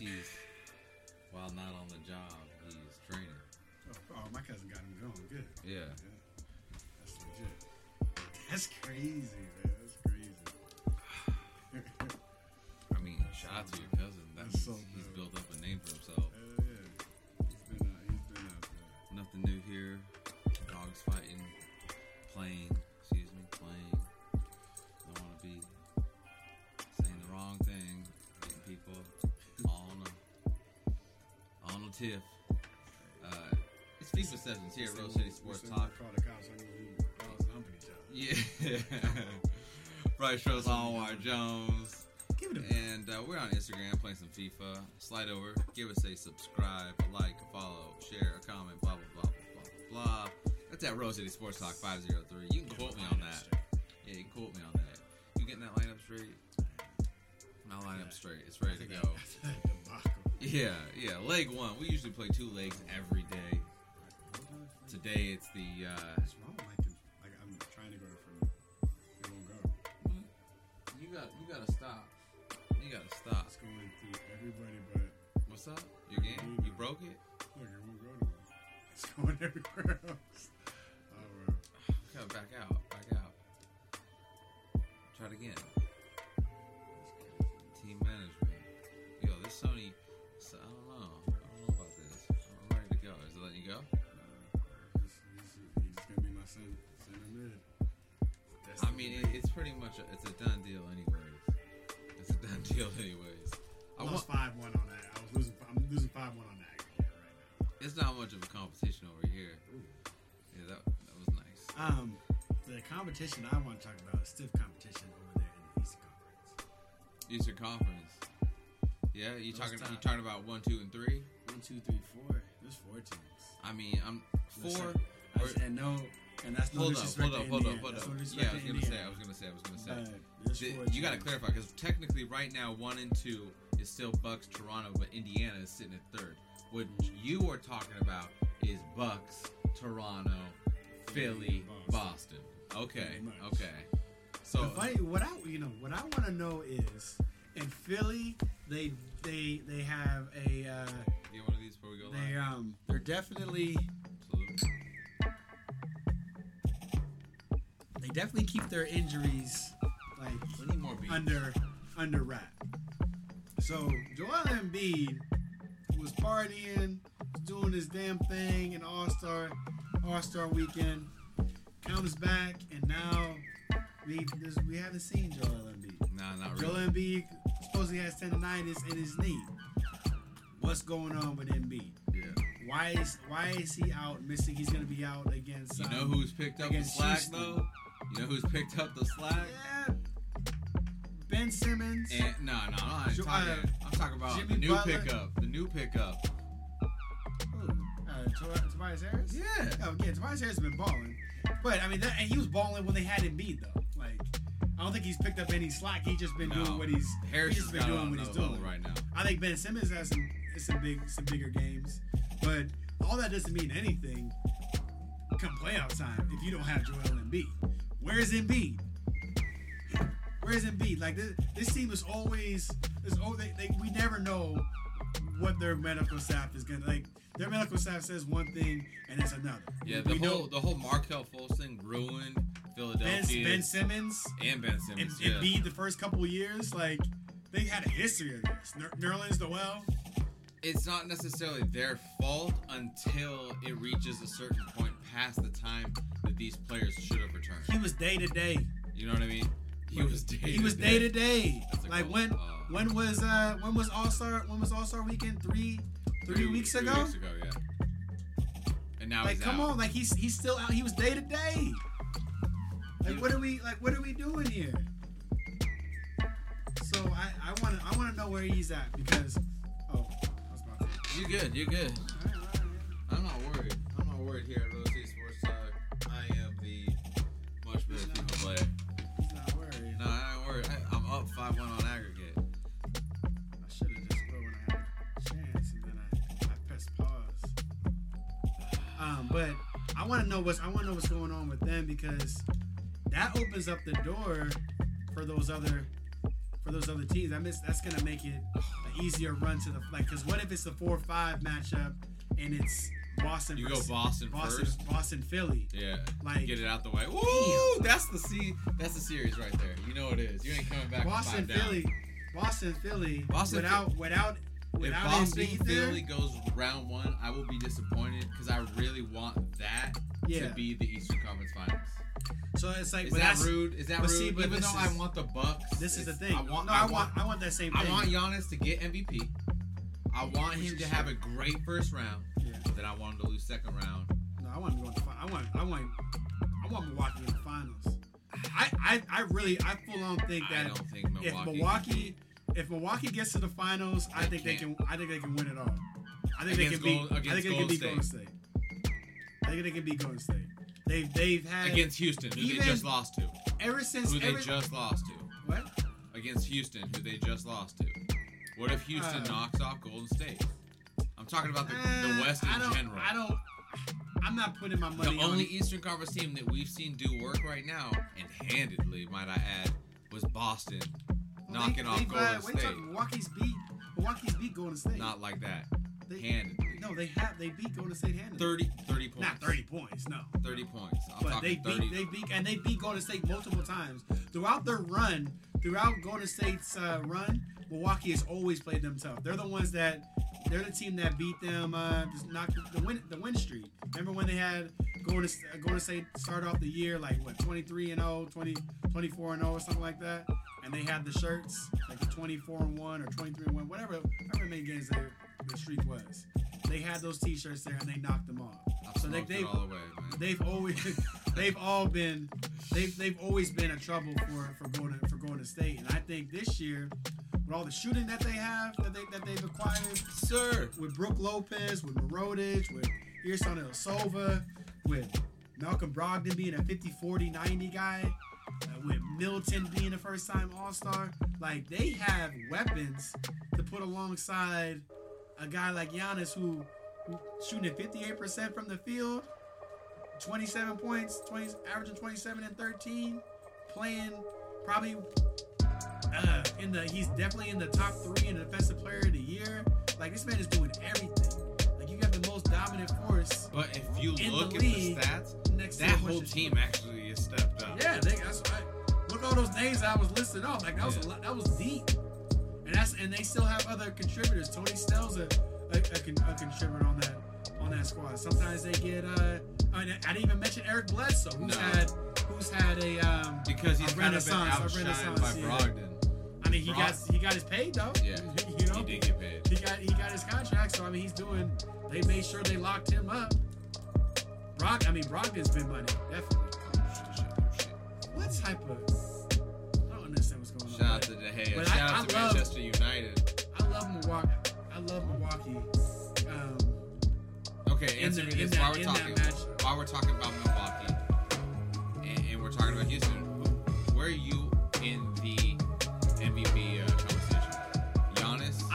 he's while not on the job, he's training. Oh, oh, my cousin got him going. Good. Yeah. That's legit. That's crazy, man. That's crazy. I mean, shout out to your cousin. That's, That's so he's dope. built up a name for himself. Hell yeah. He's been out. He's been out. Nothing new here. Dogs fighting, playing. Tiff. Uh, it's FIFA sessions here at Rose City Sports Talk. Call the cops on you. Calls humping each. Yeah. Bryce Rose on Wire Jones. Give it a And uh, we're on Instagram playing some FIFA. Slide over, give us a subscribe, a like, a follow, share, a comment, blah, blah, blah, blah, blah, blah. That's at Rose City Sports Talk 503. You can quote me on that. Yeah, you can quote me on that. You getting that lineup straight? My lineup straight. It's ready to go. Yeah, yeah. Leg one. We usually play two legs every day. Today it's the. Uh, What's wrong? Like, like I'm trying to go from. It won't go. you got. You gotta stop. You gotta stop. It's going through everybody, but What's up? Your game? You broke it? look, it won't go to. It's going everywhere else. Oh, bro. Gotta back out. Back out. Try it again. Mean, it, it's pretty much. A, it's a done deal, anyways. It's a done deal, anyways. I lost five one on that. I was losing. I'm losing five one on that right now. it's not much of a competition over here. Yeah, that that was nice. Um, the competition I want to talk about is stiff competition over there in the Eastern Conference. Eastern Conference. Yeah, you Those talking? You talking about one, two, and three? One, two, three, four. There's four teams. I mean, I'm four. I- and no, and that's no Hold up, hold up, hold up, hold up. Yeah, I was gonna say, I was gonna say, I was gonna say. But there's Th- four you got to clarify because technically, right now, one and two is still Bucks, Toronto, but Indiana is sitting at third. What you are talking about is Bucks, Toronto, Philly, Boston. Okay, okay. So The what I you know what I want to know is in Philly they they they have a uh, get one of these before we go they live. um they're definitely they definitely keep their injuries like more under under wrap. So Joel Embiid was partying, was doing his damn thing in All Star All Star Weekend. Comes back and now we this, we haven't seen Joel Embiid. Nah, not Joel really. Embiid supposedly has tendonitis in his knee. What's going on with Embiid? Yeah. Why is why is he out missing? He's gonna be out against. You um, know who's picked up the slack Houston. though? You know who's picked up the slack? Yeah. Ben Simmons. And no, no, I'm Jo- talking. uh, I'm talking about Jimmy the new Butler. pickup. The new pickup. Who? Uh, Tobias Harris. Yeah. Oh yeah, Tobias Harris has been balling, but I mean, that, and he was balling when they had Embiid though. Like, I don't think he's picked up any slack. He's just been No. doing what he's. Harris he's just been doing what he's doing right now. I think Ben Simmons has some some big some bigger games, but all that doesn't mean anything. Come playoff time, if you don't have Joel Embiid, where's Embiid? Where's Embiid? Like this, this team is always is oh they, they we never know what their medical staff is gonna like. Their medical staff says one thing and it's another. Yeah, we the whole know the whole Markelle Fultz thing ruined Ben, Philadelphia ben Simmons and Ben and Simmons. yeah. Embiid the first couple years like they had a history of this. Ner- Nerlens Noel. It's not necessarily their fault until it reaches a certain point past the time that these players should have returned. He was day to day. You know what I mean? He was day. He was day to day. Like when Uh, when was uh when was All Star when was All Star Weekend three three weeks three ago? weeks ago, yeah. And now Like he's come out. on, like he's he's still out. He was day to day. Like what are we like what are we doing here? So I I want to I want to know where he's at because oh I was about to. You good? You good? All right, all right, yeah. I'm not worried. I'm not worried here but I want to know what's I want to know what's going on with them because that opens up the door for those other for those other teams. I miss that's gonna make it an easier run to the like. Because what if it's the four five matchup and it's Boston? You go Boston, Boston, first. Boston, Philly. Yeah. Like Get it out the way. Ooh, that's the C. That's the series right there. You know it is. You ain't coming back. Boston, five down. Philly, Boston, Philly. Boston, without without If Boston Philly goes round one, I will be disappointed because I really want that Yeah. to be the Eastern Conference Finals. So it's like, Is that rude? Is that but rude? see, Even though I want the Bucks, This is the thing. I want. no, I want. I want that same thing. I want Giannis to get MVP. I want him to have a great first round. Yeah. Then I want him to lose second round. No, I want to go to the I want, I want, I want Milwaukee in the finals. I, I, I really, I full on think I that think Milwaukee. if Milwaukee, if Milwaukee gets to the finals, I think they can, I think they can win it all. I think Against they can Gold- beat, I think they can Golden beat Golden State. I think they can beat Golden State. They've, they've had against Houston, who they just lost to, ever since who they ever, just lost to, what? against Houston, who they just lost to. What if Houston Uh, knocks off Golden State? I'm talking about the, Uh, the West in I don't, general. I don't. I'm not putting my money on The on. only Eastern Conference team that we've seen do work right now, and handedly, might I add, was Boston. Knocking off they've, Golden what are you State. Milwaukee's beat. Milwaukee's beat Golden State. Not like that. They- Handedly. No, they have. They beat Golden State handily. 30, 30 points. Not 30 points. No. 30 points. I'm but they talking beat they beat and they beat Golden State multiple times throughout their run. Throughout Golden State's uh, run, Milwaukee has always played them tough. They're the ones that they're the team that beat them. Uh, just knocked the win the win streak. Remember when they had Golden uh, Golden State start off the year like what 23 and 0, 20, 24 and 0 or something like that, and they had the shirts like the 24 and one or 23 and one, whatever however many games their the streak was. They had those T-shirts there and they knocked them off. I So they, smoked they it all the way, man. they've always they've all been they've they've always been a trouble for for Golden for Golden State, and I think this year with all the shooting that they have that they that they've acquired Sir. with Brook Lopez, with Mirotic, with Ersan Ilyasova, with Malcolm Brogdon being a 50 40 90 guy, with Middleton being a first time All Star, like they have weapons to put alongside a guy like Giannis who, who shooting at 58% from the field, 27 points, 20 averaging 27 and 13, playing probably uh, in the he's definitely in the top three in the defensive player of the year. Like this man is doing everything. Dominant force But if you look the at the stats, next that whole team actually has stepped up. Yeah, they, that's right. Look at all those names I was listing off. Like that was a Yeah. lot, that was deep. And that's and they still have other contributors. Tony Snell's a, a, a, a contributor on that on that squad. Sometimes they get. uh I, mean, I didn't even mention Eric Bledsoe, who's No. had who's had a um. Because he's A kind of been renaissance, a outshined renaissance, by yeah. Brogdon. I mean, he got he got his paid though. Yeah, he did get paid. he got he got his contract. So I mean, he's doing. They made sure they locked him up. Brock, I mean, Brock has been money definitely. Shit, shit, shit. What type of? I don't understand what's going on. Shout out to De Gea. but Shout I- out to I love- Manchester United. I love Milwaukee. I love Milwaukee. Um, Okay, answer me this that- while we're talking. While we're talking about Milwaukee, and, and we're talking about Houston, where are you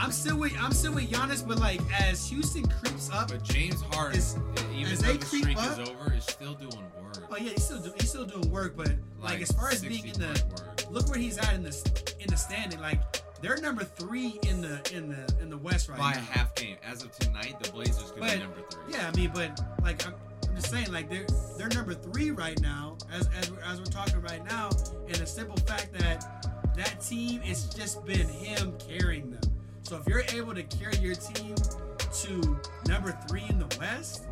I'm still with I'm still with Giannis, but like as Houston creeps up, but James Harden, Is- even as though they the creep streak up- is over, is still doing work. oh yeah, he's still do, he's still doing work. But like, as far as being in the work. look where he's at in the in the standing, like they're number three in the in the in the West right by now. a half game. As of tonight, the Blazers could But- be number three. Yeah, I mean, but like I'm, I'm just saying, like they're they're number three right now, as as we're, as we're talking right now, and the simple fact that that team it's just been him carrying them. So if you're able to carry your team to number three in the West,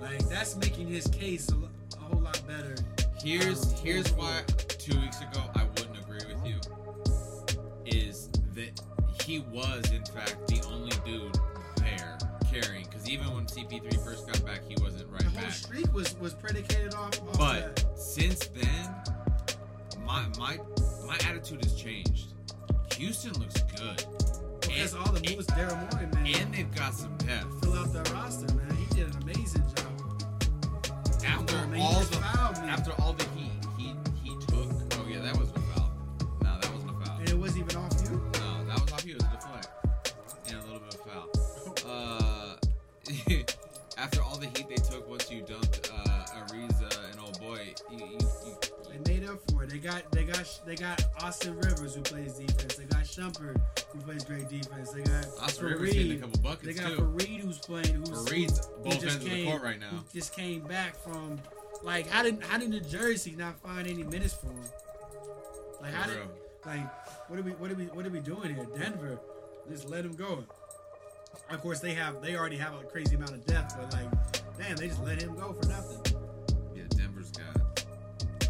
like that's making his case a, a whole lot better. Here's Um, here's why two weeks ago I wouldn't agree with you. Is that he was in fact the only dude there carrying? Because even when CP3 first got back, he wasn't right The whole back. streak was was predicated off. off But that. since then, my my my attitude has changed. Houston looks good, and- all the moves Daryl Morey man and they've got some depth. fill out that roster, man. He did an amazing job. After he all the fouled me. after all the heat he he took. Oh yeah, that wasn't a foul. No, that wasn't a foul. And it wasn't even off you. No, that was off you. It was a deflect. And a little bit of foul. Uh, after all the heat they took once you dumped got they got they got Austin Rivers who plays defense. They got Shumpert who plays great defense. They got Oscar Rivers hitting a Faried. couple They got too. Faried who's playing. Who's Faried's who both just ends of the came- court right now. just came back from like how did how did New Jersey not find any minutes for him? Like how did like what are we what are we what are we doing here? Denver, just let him go. Of course they have they already have a crazy amount of depth, but like damn, they just let him go for nothing.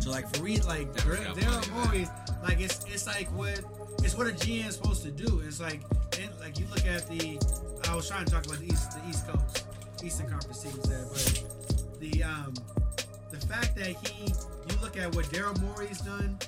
So like Faried, like Denver's got Daryl plenty Morey, like it's it's like what it's what a GM is supposed to do. It's like and like you look at the I was trying to talk about the East the East Coast Eastern Conference teams there, but the um the fact that he you look at what Daryl Morey's done,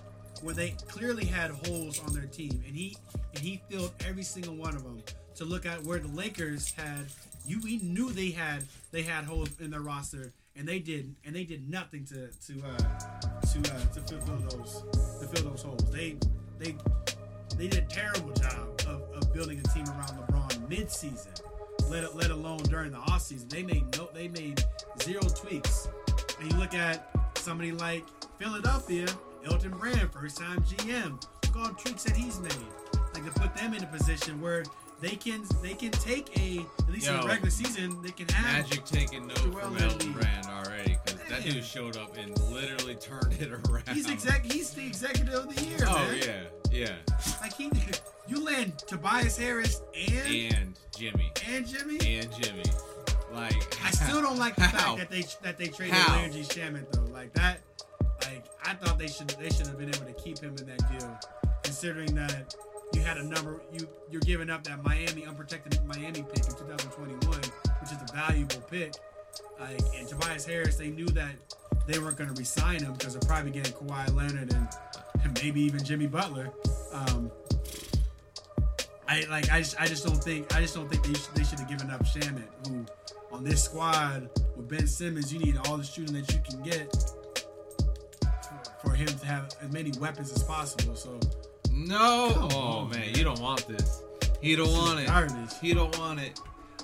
where they clearly had holes on their team, and he and he filled every single one of them. To look at where the Lakers had, you we knew they had they had holes in their roster, and they did and they did nothing to to uh, to uh, to fulfill those to fill those holes. They they they did a terrible job of, of building a team around LeBron mid-season, let let alone during the offseason. They made no they made zero tweaks. And you look at somebody like Philadelphia, Elton Brand, first time GM. Look all the tweaks that he's made. Like to put them in a position where they can they can take a at least in the regular season they can have Magic taking note Joel from Elton Brand already because that dude showed up and literally turned it around. he's exec he's the executive of the year, Oh man. yeah, yeah. Like he you land Tobias Harris and And Jimmy and Jimmy. and Jimmy, like I still don't like the How? fact that they that they traded How? Landry Shamet though. Like that, like I thought they should they should have been able to keep him in that deal, considering that you had a number you you're giving up that Miami unprotected Miami pick in 2021, which is a valuable pick. Like and Tobias Harris, they knew that they weren't going to resign him because they're probably getting Kawhi Leonard and, and maybe even Jimmy Butler. Um, I like I just I just don't think I just don't think they should, they should have given up Shamet who on this squad with Ben Simmons you need all the shooting that you can get for him to have as many weapons as possible. So no. Oh on, man, man. you don't want this. He don't This want it. garbage. He don't want it.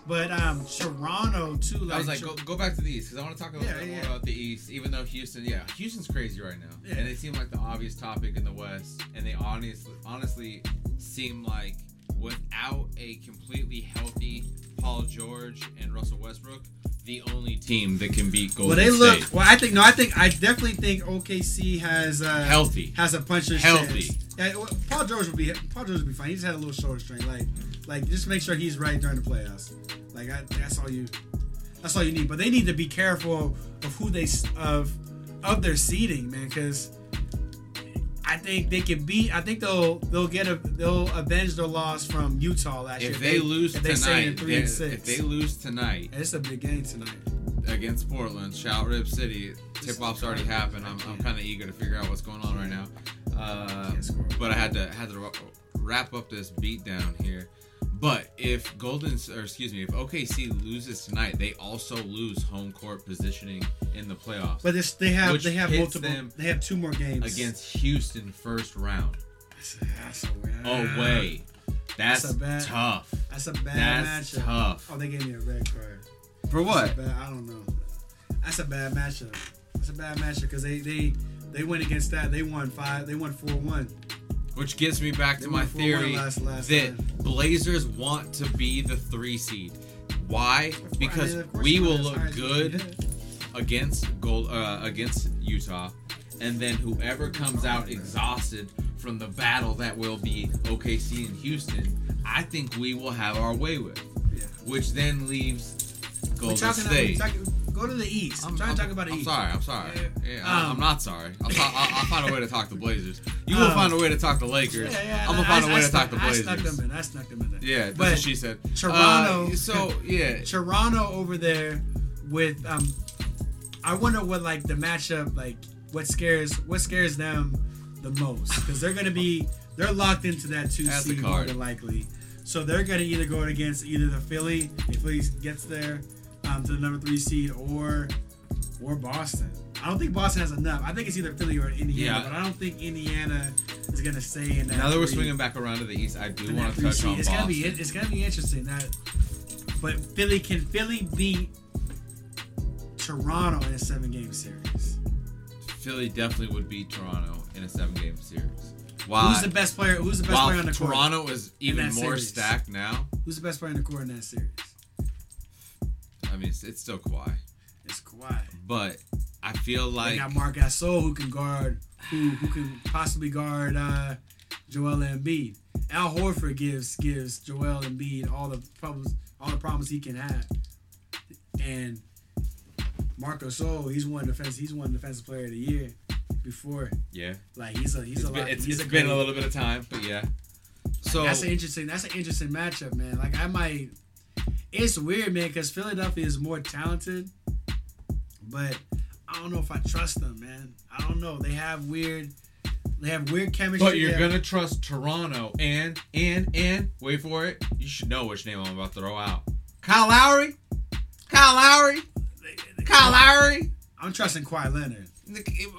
But um Toronto too like, I was like, go, go back to the East because I want to talk a little Yeah, bit yeah. more about the East. Even though Houston, yeah, Houston's crazy right now, Yeah. and they seem like the obvious topic in the West, and they honestly, honestly, seem like without a completely healthy Paul George and Russell Westbrook, the only team that can beat Golden State. well they look State. well I think no I think I definitely think OKC has uh healthy. has a puncher's Healthy. chance. Yeah, well, Paul George would be Paul George would be fine. He just had a little shoulder strain. Like, like just make sure he's right during the playoffs. Like I, that's all you. That's all you need. But they need to be careful of who they s- of of their seeding, man, because I think they can beat. I think they'll they'll get a they'll avenge their loss from Utah last year. If they lose if they tonight, three and six. if they lose tonight And it's a big game tonight. against Portland, shout Rip City, tip off's already happened. I'm, I'm kind of eager to figure out what's going on right now. Uh, but I had to had to wrap up this beat down here. But if Golden, or excuse me, if OKC loses tonight, they also lose home court positioning in the playoffs But this, they have they have multiple. They have two more games against Houston first round That's, that's away. Oh, that's, That's a bad- tough. That's a bad That's matchup. tough. Oh, they gave me a red card. For what? bad, I don't know. That's a bad matchup. That's a bad matchup because they they they went against that. They won five. They won four one. Which gets me back They to my theory last- last that time. Blazers want to be the three seed. Why? Because we will look good against gold uh, against Utah, and then whoever comes out exhausted from the battle that will be OKC and Houston, I think we will have our way with. Yeah. Which then leaves Golden State. Go to the East. I'm, trying to talk about the I'm East. sorry. I'm sorry. Yeah. Yeah, Um, I'm not sorry. I'll, I'll, I'll find a way to talk to Blazers. You will Um, find a way to talk to Lakers. Yeah, yeah, I'm gonna I- find I- a way I to talk snuck- to I snuck them in. I snuck them in there. Yeah, that's But what she said. Toronto- Uh, so yeah, Toronto over there with um I wonder what like the matchup like what scares what scares them the most because they're gonna be they're locked into that two That's seed more than likely so they're gonna either go against either the Philly if Philly gets there um, to the number three seed or or Boston I don't think Boston has enough I think it's either Philly or Indiana Yeah. but I don't think Indiana is gonna stay in that now that we're swinging back around to the east, I do want to touch seed. on It's Boston. gonna be it's gonna be interesting that, but Philly can Philly beat Toronto in a seven game series. Philly definitely would beat Toronto in a seven-game series. While, Who's the best player? Who's the best while player on the court? Toronto is even more series. stacked now. Who's the best player in the court in that series? I mean, it's, it's still Kawhi, It's Kawhi. but I feel They like got Marc Gasol who can guard, who who can possibly guard uh, Joel Embiid. Al Horford gives gives Joel Embiid all the problems all the problems he can have, and Marc Gasol he's one defense he's one defensive player of the year before yeah, like he's a he's it's a been, lot, it's, he's it's a been a little bit of time, but yeah. So that's an interesting. That's an interesting matchup, man. Like I might. It's weird, man, because Philadelphia is more talented, but I don't know if I trust them, man. I don't know. They have weird. They have weird chemistry. But you're They have- gonna trust Toronto and and and wait for it. You should know which name I'm about to throw out. Kyle Lowry, Kyle Lowry, Kyle Lowry. I'm trusting Kawhi Leonard.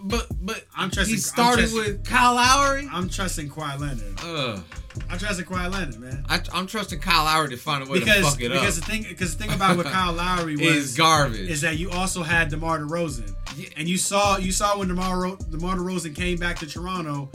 But but I'm trusting. he started trusting, with Kyle Lowry. I'm trusting Kawhi Leonard. Ugh. I'm trusting Kawhi Leonard, man. I, I'm trusting Kyle Lowry to find a way Because to fuck it because up. the thing because the thing about what Kyle Lowry Is was garbage. is that you also had DeMar DeRozan. Yeah. And you saw you saw when DeMar, DeMar DeRozan came back to Toronto,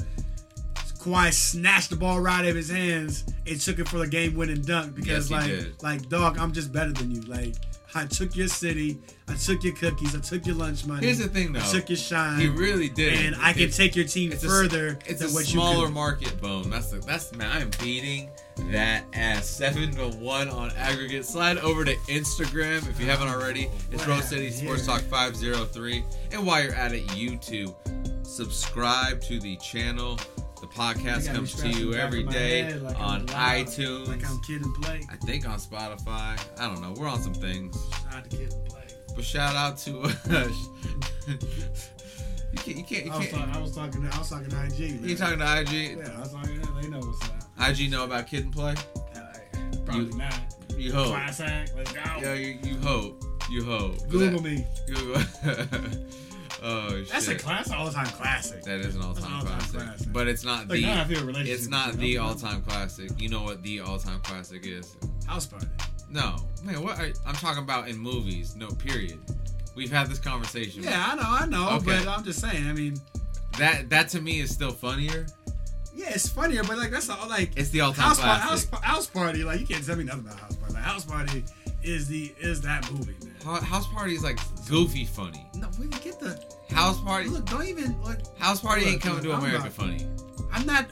Kawhi snatched the ball right out of his hands and took it for the game winning dunk because Yes, like like dog, I'm just better than you. Like I took your city, I took your cookies, I took your lunch money. Here's the thing, I though. took your shine. He really did. and I can take your team it's a- further It's than a what smaller you market boom. That's the that's man. I am beating that ass seven to one on aggregate. Slide over to Instagram if you haven't already. It's Rose City? Sports Talk five zero three. And while you're at it, YouTube, subscribe to the channel. The podcast comes to you every day like on loud, iTunes. Like I'm kid and play. I think on Spotify. I don't know. We're on some things. Shout out to kid and play. But shout out to us. you can't you can't you I was, talking, I was talking. I was talking to IG. Man. You talking to IG? Yeah, I was talking. They know what's up. IG know about Kid and Play? Uh, probably You- not. You hope. Class act. Let's go. Yeah, you, you hope. You hope. Google that- me. Google. oh shit. That's a class all time classic. that is an an all-time classic. classic. But it's not Like the. I feel relationship. It's not the all-time classic. You know what the all-time classic is? house party. No, man. What are, I'm talking about in movies? No, period. We've had this conversation. Yeah, I know, I know, Okay. but I'm just saying. I mean, That that to me is still funnier. yeah, it's funnier, but like that's all like It's the all-time house party. House, classic. house party. Like you can't tell me nothing about house party. Like house party is the is that movie, man. House Party is like goofy funny. No, we can get the House Party. look. Don't even look. House Party ain't Look, coming to I'm America not- funny. I'm not.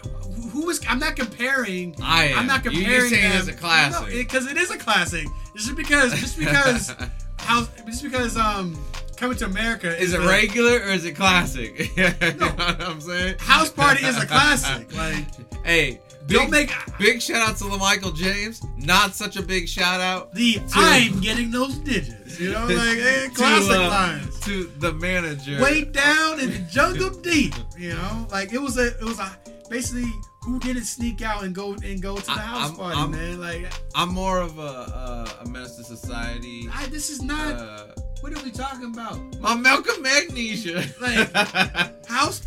Who was? I'm not comparing. I am. I'm not comparing. You're saying them. it's a classic. because it is a classic. Just because, just because, house, just because, um, coming to America Is it the- regular or is it classic? you No. know what I'm saying? House Party is a classic. Like, hey, big, don't make big shout out to LaMichael James. Not such a big shout out the I'm getting those digits. You know, like eh, to, classic uh, lines. to the manager. Way down in the jungle deep. You know, like it was a, it was a basically who didn't sneak out and go and go to the I- house I'm- party, I'm- man. Like, I'm more of a uh, a menace to society. I, this is not. Uh, what are we talking about? my Malcolm Magnesia. Like- House,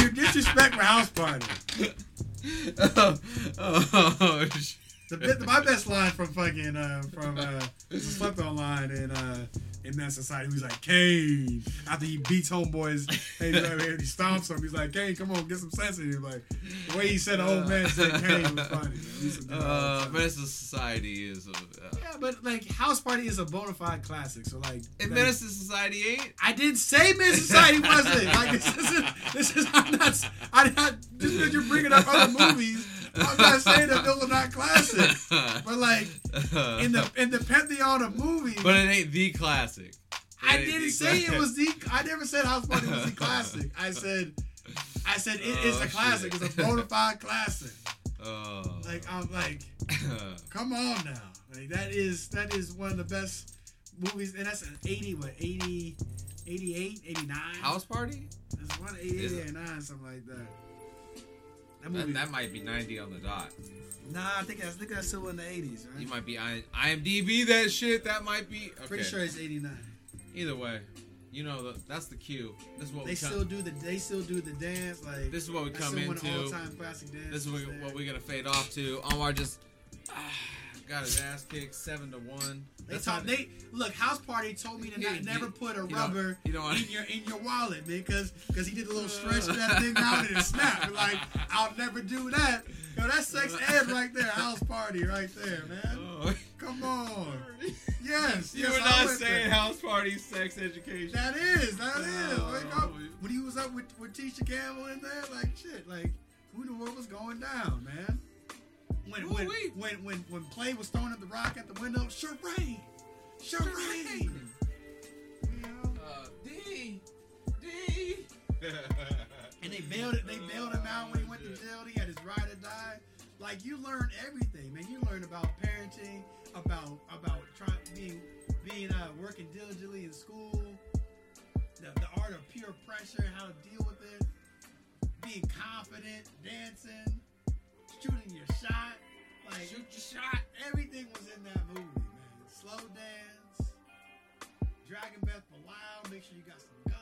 your disrespect for house party. oh, oh, oh sh- The, my best line from fucking uh, from uh, slept on line in uh, in that society. He was like Kane after he beats homeboys and he, stomps him. He's like Kane, come on, get some sense in you. Like the way he said the old man said Kane was funny. man. He used to do that all uh, menace to society is. Uh, yeah, but like House Party is a bona fide classic. So like, and like, menace to society ain't. I didn't say Miss Society wasn't. Like this isn't. This is. I'm not. I'm not. Just because you're bringing up other movies, I'm not saying that those are not classic. But like in the in the pantheon of movies, but it ain't the classic. I It ain't didn't say it was the. I never said House Party was the classic. I said, I said it is Oh, a classic. shit. It's a oh, bona fide classic. Oh. Like I'm like, come on now. Like that is that is one of the best movies, and that's an 80 what 80, 88, 89. House Party? It's one 88, Is it? 89, something like that. That That, movie. that might be 90 on the dot. nah, I think that's I think that's still in the 80s, right? You might be I, IMDb that shit. That might be. Okay. Pretty sure it's 89. Either way, you know the, that's the cue. This is what They still do the they still do the dance like This is what we come still one of into. all-time classic dances This is what, what we're gonna fade off to. Omar just. Ah. Got his ass kicked seven to one. They That's taught they look. House Party told me to not never put a you rubber you know, in your in your wallet, man, because because he did a little uh. stretch that thing out and it snapped. Like I'll never do that. Yo, that's sex uh. ed right there. House Party right there, man. Oh. Come on. Yes, You yes, were not saying there. house party sex education. That is, that is. Oh. When he was up with, with Tisha Campbell in there, like shit, like who knew what was going down, man? When when, Ooh-wee. when when when Play was throwing at the rock at the window, Sherane, Sherane. You know? Uh, D, D. And they bailed it. They bailed him out when he went to jail. He had his ride or die. Like you learn everything, man. You learn about parenting, about about trying being being uh, working diligently in school, the, the art of peer pressure, how to deal with it, being confident, dancing, shooting your shot. Like Shoot your shot. everything was in that movie, man. Slow dance, Dragon Beth Palau. Make sure you got some